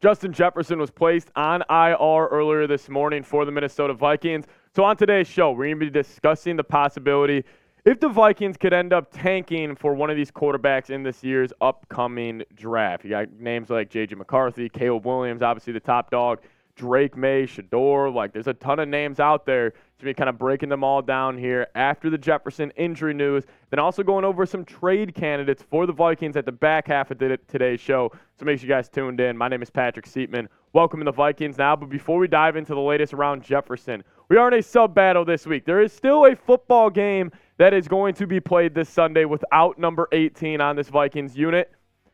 Justin Jefferson was placed on IR earlier this morning for the Minnesota Vikings. So, on today's show, we're going to be discussing the possibility if the Vikings could end up tanking for one of these quarterbacks in this year's upcoming draft. You got names like J.J. McCarthy, Caleb Williams, obviously the top dog. Drake Maye, Shedeur. Like, there's a ton of names out there. To be kind of breaking them all down here after the Jefferson injury news. Then also going over some trade candidates for the Vikings at the back half of today's show. So make sure you guys tuned in. My name is Patrick Siepman. Welcome to the Vikings now. But before we dive into the latest around Jefferson, we are in a sub battle this week. There is still a football game that is going to be played this Sunday without number 18 on this Vikings unit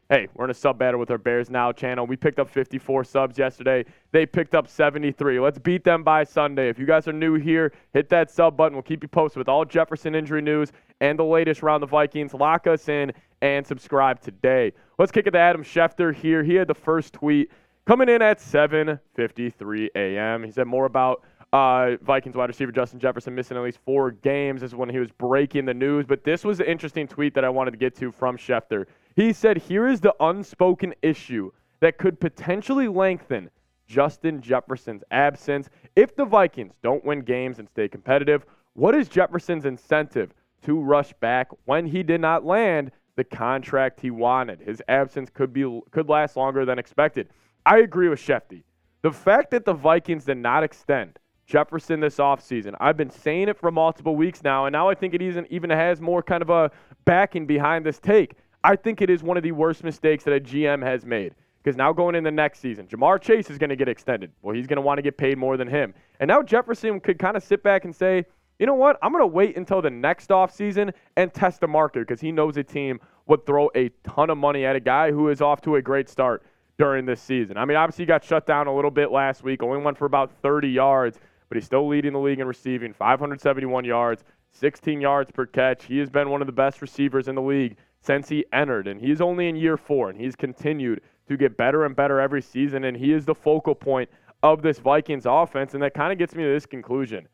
hey, we're in a sub battle with our Bears Now channel. We picked up 54 subs yesterday. They picked up 73. Let's beat them by Sunday. If you guys are new here, hit that sub button. We'll keep you posted with all Jefferson injury news and the latest around the Vikings. Lock us in and subscribe today. Let's kick it to Adam Schefter here. He had the first tweet coming in at 7:53 a.m. He said more about uh, Vikings wide receiver Justin Jefferson missing at least four games. This is when he was breaking the news. But this was an interesting tweet that I wanted to get to from Schefter. He said, Here is the unspoken issue that could potentially lengthen Justin Jefferson's absence. If the Vikings don't win games and stay competitive, what is Jefferson's incentive to rush back when he did not land the contract he wanted? His absence could be could last longer than expected. I agree with Shefty. The fact that the Vikings did not extend Jefferson this offseason, I've been saying it for multiple weeks now, and now I think it even, even has more kind of a backing behind this take. I think it is one of the worst mistakes that a GM has made. Because now going in the next season, Ja'Marr Chase is going to get extended. Well, he's going to want to get paid more than him. And now Jefferson could kind of sit back and say, you know what? I'm going to wait until the next offseason and test the market because he knows a team would throw a ton of money at a guy who is off to a great start during this season. I mean, obviously, he got shut down a little bit last week, only went for about 30 yards, but he's still leading the league in receiving 571 yards, 16 yards per catch. He has been one of the best receivers in the league since he entered. And he's only in year four, and he's continued to get better and better every season. And he is the focal point of this Vikings offense. And that kind of gets me to this conclusion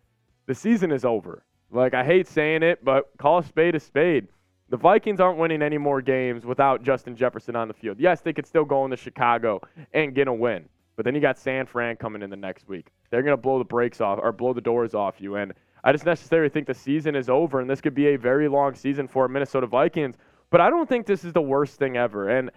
the season is over. Like, I hate saying it, but call a spade a spade. The Vikings aren't winning any more games without Justin Jefferson on the field. Yes, they could still go into Chicago and get a win. But then you got San Fran coming in the next week. They're going to blow the brakes off or blow the doors off you. And I just necessarily think the season is over, and this could be a very long season for Minnesota Vikings but I don't think this is the worst thing ever. And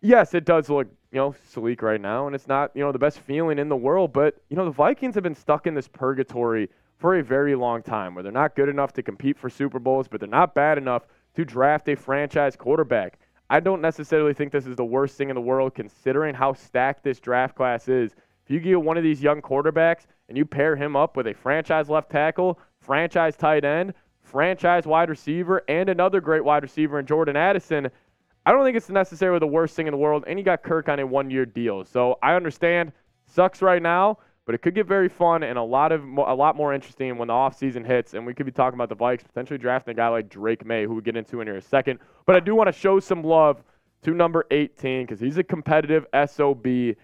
yes, it does look, you know, sleek right now, and it's not, you know, the best feeling in the world. But, you know, the Vikings have been stuck in this purgatory for a very long time where they're not good enough to compete for Super Bowls, but they're not bad enough to draft a franchise quarterback. I don't necessarily think this is the worst thing in the world considering how stacked this draft class is. If you get one of these young quarterbacks and you pair him up with a franchise left tackle, franchise tight end, franchise wide receiver, and another great wide receiver in Jordan Addison, I don't think it's necessarily the worst thing in the world. And you got Kirk on a one year deal. So I understand, sucks right now, but it could get very fun and a lot of a lot more interesting when the offseason hits. And we could be talking about the Vikes potentially drafting a guy like Drake Maye, who we get into in here in a second. But I do want to show some love to number 18 because he's a competitive SOB.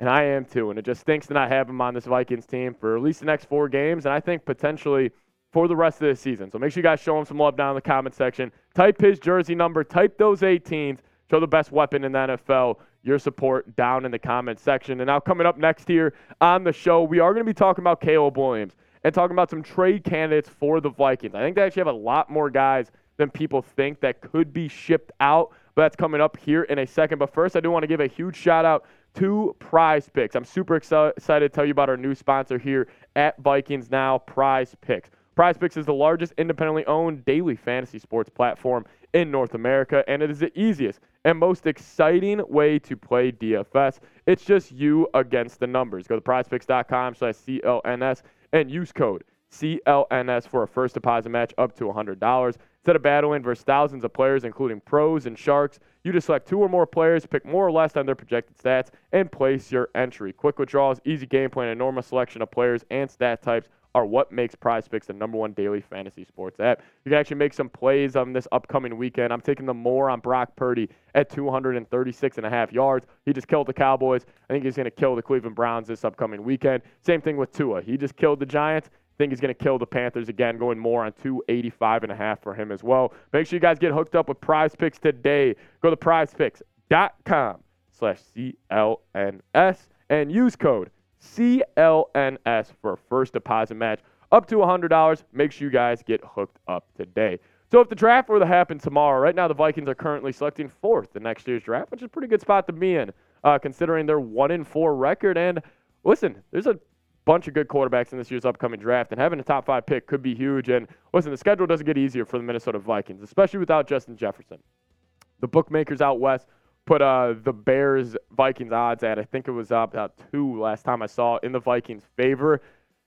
And I am too. And it just stinks to not have him on this Vikings team for at least the next four games. And I think potentially for the rest of the season. So make sure you guys show him some love down in the comment section. Type his jersey number, type those 18s, show the best weapon in the NFL. Your support down in the comment section. And now, coming up next here on the show, we are going to be talking about Caleb Williams and talking about some trade candidates for the Vikings. I think they actually have a lot more guys than people think that could be shipped out. But that's coming up here in a second. But first, I do want to give a huge shout out to Prize Picks. I'm super excited to tell you about our new sponsor here at Vikings Now, Prize Picks. Prize Picks is the largest independently owned daily fantasy sports platform in North America, and it is the easiest and most exciting way to play DFS. It's just you against the numbers. Go to prizepicks.com slash CLNS and use code CLNS for a first deposit match up to $100. Instead of battling versus thousands of players, including pros and sharks, you just select two or more players, pick more or less on their projected stats, and place your entry. Quick withdrawals, easy gameplay, and enormous selection of players and stat types are what makes Prize Picks the number one daily fantasy sports app. You can actually make some plays on this upcoming weekend. I'm taking the more on Brock Purdy at 236 and a half yards. He just killed the Cowboys. I think he's going to kill the Cleveland Browns this upcoming weekend. Same thing with Tua. He just killed the Giants. Think he's going to kill the Panthers again, going more on 285 and a half for him as well. Make sure you guys get hooked up with Prize Picks today. Go to prizepicks.com slash CLNS and use code CLNS for first deposit match up to $100. Make sure you guys get hooked up today. So if the draft were to happen tomorrow, right now the Vikings are currently selecting fourth in next year's draft, which is a pretty good spot to be in, uh, considering their one in four record. And listen, there's a bunch of good quarterbacks in this year's upcoming draft, and having a top five pick could be huge. And listen, the schedule doesn't get easier for the Minnesota Vikings, especially without Justin Jefferson. The bookmakers out west put uh, the Bears Vikings odds at I think it was about two last time I saw in the Vikings' favor.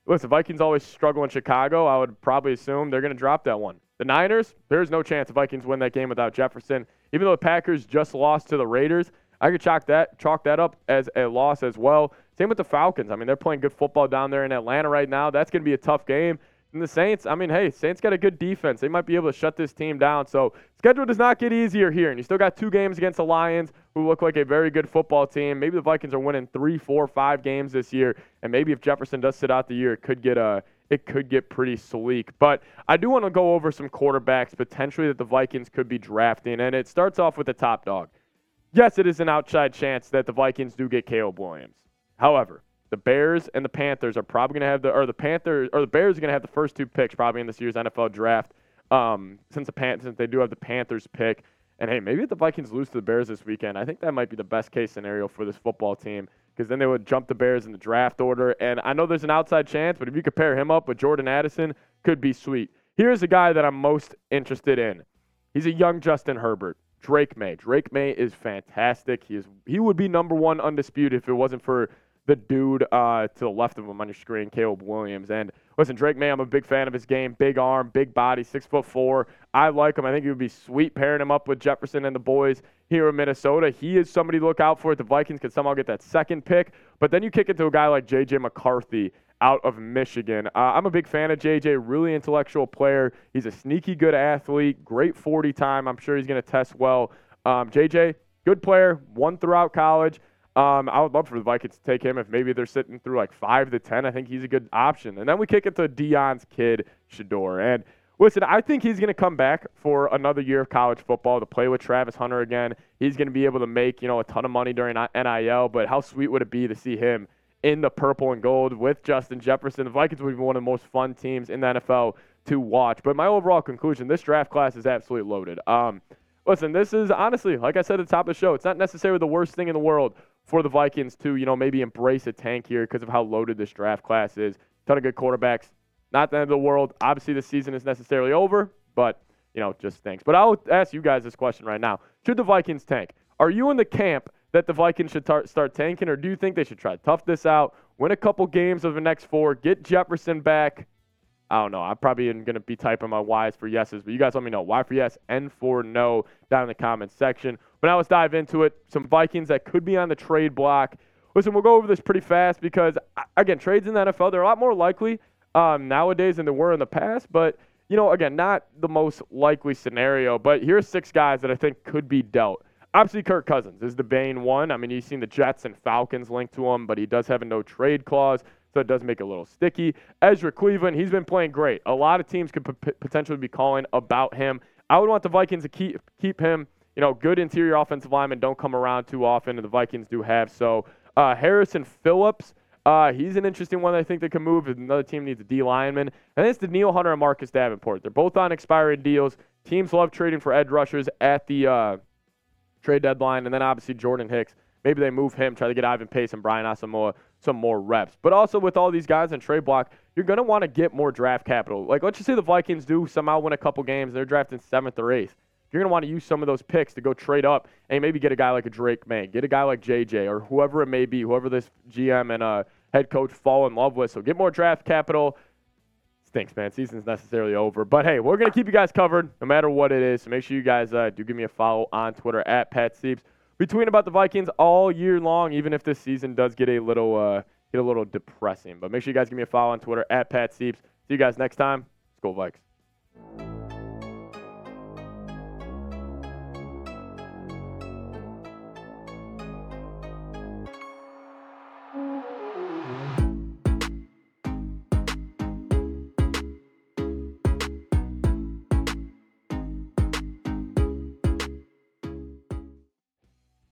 Listen, Vikings always struggle in Chicago. I would probably assume they're going to drop that one. The Niners, there's no chance the Vikings win that game without Jefferson. Even though the Packers just lost to the Raiders, I could chalk that chalk that up as a loss as well. Same with the Falcons. I mean, they're playing good football down there in Atlanta right now. That's going to be a tough game. And the Saints, I mean, hey, Saints got a good defense. They might be able to shut this team down. So schedule does not get easier here. And you still got two games against the Lions, who look like a very good football team. Maybe the Vikings are winning three, four, five games this year. And maybe if Jefferson does sit out the year, it could get a it could get pretty sleek. But I do want to go over some quarterbacks potentially that the Vikings could be drafting. And it starts off with the top dog. Yes, it is an outside chance that the Vikings do get Caleb Williams. However, the Bears and the Panthers are probably going to have the or the Panthers or the Bears are going to have the first two picks probably in this year's NFL draft. Um, since the Pan- since they do have the Panthers pick, and hey, maybe if the Vikings lose to the Bears this weekend, I think that might be the best case scenario for this football team because then they would jump the Bears in the draft order. And I know there's an outside chance, but if you could pair him up with Jordan Addison, could be sweet. Here's a guy that I'm most interested in. He's a young Justin Herbert. Drake Maye. Drake Maye is fantastic. He is he would be number one undisputed if it wasn't for the dude uh, to the left of him on your screen, Caleb Williams. And listen, Drake Maye, I'm a big fan of his game. Big arm, big body, six foot four. I like him. I think it would be sweet pairing him up with Jefferson and the boys here in Minnesota. He is somebody to look out for. The Vikings could somehow get that second pick, but then you kick it to a guy like J.J. McCarthy out of Michigan. Uh, I'm a big fan of JJ, really intellectual player. He's a sneaky good athlete, great 40 time. I'm sure he's going to test well. Um, JJ, good player, won throughout college. Um, I would love for the Vikings to take him if maybe they're sitting through like five to ten. I think he's a good option. And then we kick it to Deion's kid, Shedeur. And listen, I think he's going to come back for another year of college football to play with Travis Hunter again. He's going to be able to make you know a ton of money during NIL. But how sweet would it be to see him in the purple and gold with Justin Jefferson? The Vikings would be one of the most fun teams in the NFL to watch. But my overall conclusion: this draft class is absolutely loaded. Um, listen, this is honestly, like I said at the top of the show, it's not necessarily the worst thing in the world for the Vikings to, you know, maybe embrace a tank here because of how loaded this draft class is. Ton of good quarterbacks. Not the end of the world. Obviously, the season is necessarily over, but, you know, just thanks. But I'll ask you guys this question right now. Should the Vikings tank? Are you in the camp that the Vikings should tar- start tanking, or do you think they should try to tough this out, win a couple games of the next four, get Jefferson back, I don't know. I'm probably going to be typing my Y's for yeses, but you guys let me know. Y for yes, N for no down in the comments section. But now let's dive into it. Some Vikings that could be on the trade block. Listen, we'll go over this pretty fast because, again, trades in the NFL, they're a lot more likely um, nowadays than they were in the past. But, you know, again, not the most likely scenario. But here's six guys that I think could be dealt. Obviously, Kirk Cousins is the Bane one. I mean, you've seen the Jets and Falcons linked to him, but he does have a no trade clause so it does make it a little sticky. Ezra Cleveland, he's been playing great. A lot of teams could p- potentially be calling about him. I would want the Vikings to keep keep him. You know, good interior offensive linemen don't come around too often, and the Vikings do have. So uh, Harrison Phillips, uh, he's an interesting one I think that can move. If another team needs a D lineman, and it's Danielle Hunter and Marcus Davenport. They're both on expiring deals. Teams love trading for edge rushers at the uh, trade deadline, and then obviously Jordan Hicks. Maybe they move him, try to get Ivan Pace and Brian Asamoah some more reps. But also with all these guys in trade block, you're going to want to get more draft capital. Like let's just say the Vikings do somehow win a couple games, they're drafting seventh or eighth. You're going to want to use some of those picks to go trade up and maybe get a guy like a Drake Maye, get a guy like JJ or whoever it may be, whoever this GM and uh, head coach fall in love with. So get more draft capital. Stinks, man. Season's necessarily over. But hey, we're going to keep you guys covered no matter what it is. So make sure you guys uh, do give me a follow on Twitter at Pat Seeps. We tweet about the Vikings all year long, even if this season does get a little uh, get a little depressing. But make sure you guys give me a follow on Twitter at Pat Seeps. See you guys next time. Go Vikes.